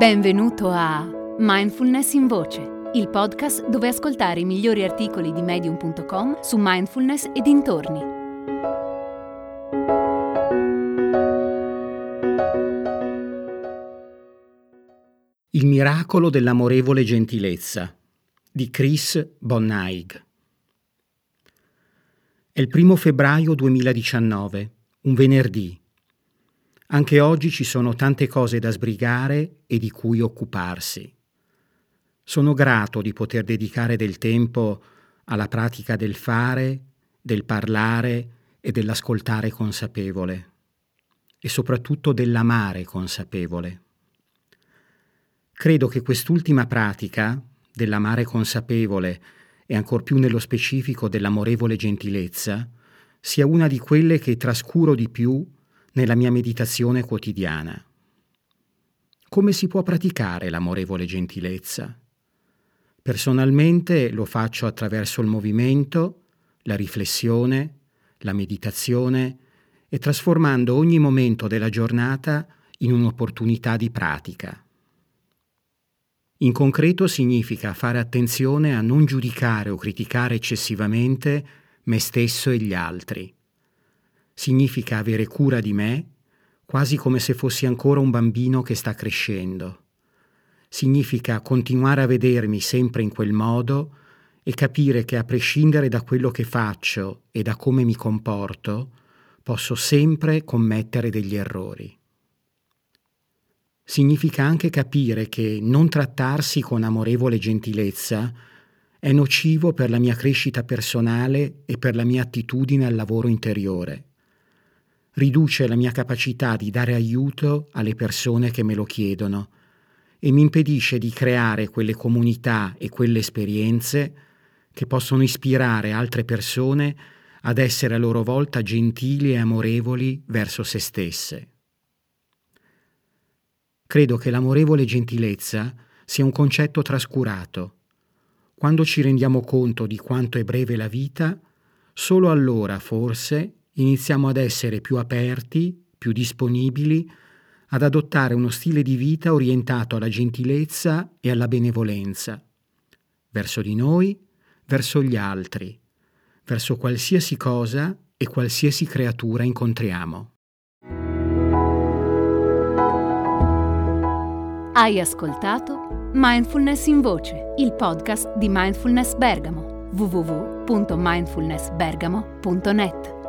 Benvenuto a Mindfulness in Voce, il podcast dove ascoltare i migliori articoli di medium.com su mindfulness e dintorni. Il miracolo dell'amorevole gentilezza di Chris Bonnaig. È il primo febbraio 2019, un venerdì anche oggi ci sono tante cose da sbrigare e di cui occuparsi. Sono grato di poter dedicare del tempo alla pratica del fare, del parlare e dell'ascoltare consapevole e soprattutto dell'amare consapevole. Credo che quest'ultima pratica, dell'amare consapevole e ancor più nello specifico dell'amorevole gentilezza, sia una di quelle che trascuro di più nella mia meditazione quotidiana. Come si può praticare l'amorevole gentilezza? Personalmente lo faccio attraverso il movimento, la riflessione, la meditazione e trasformando ogni momento della giornata in un'opportunità di pratica. In concreto significa fare attenzione a non giudicare o criticare eccessivamente me stesso e gli altri significa avere cura di me, quasi come se fossi ancora un bambino che sta crescendo. Significa continuare a vedermi sempre in quel modo e capire che a prescindere da quello che faccio e da come mi comporto, posso sempre commettere degli errori. Significa anche capire che non trattarsi con amorevole gentilezza è nocivo per la mia crescita personale e per la mia attitudine al lavoro interiore riduce la mia capacità di dare aiuto alle persone che me lo chiedono e mi impedisce di creare quelle comunità e quelle esperienze che possono ispirare altre persone ad essere a loro volta gentili e amorevoli verso se stesse. Credo che l'amorevole gentilezza sia un concetto trascurato. Quando ci rendiamo conto di quanto è breve la vita, solo allora forse iniziamo ad essere più aperti, più disponibili, ad adottare uno stile di vita orientato alla gentilezza e alla benevolenza, verso di noi, verso gli altri, verso qualsiasi cosa e qualsiasi creatura incontriamo. Hai ascoltato Mindfulness in Voce, il podcast di Mindfulness Bergamo, www.mindfulnessbergamo.net.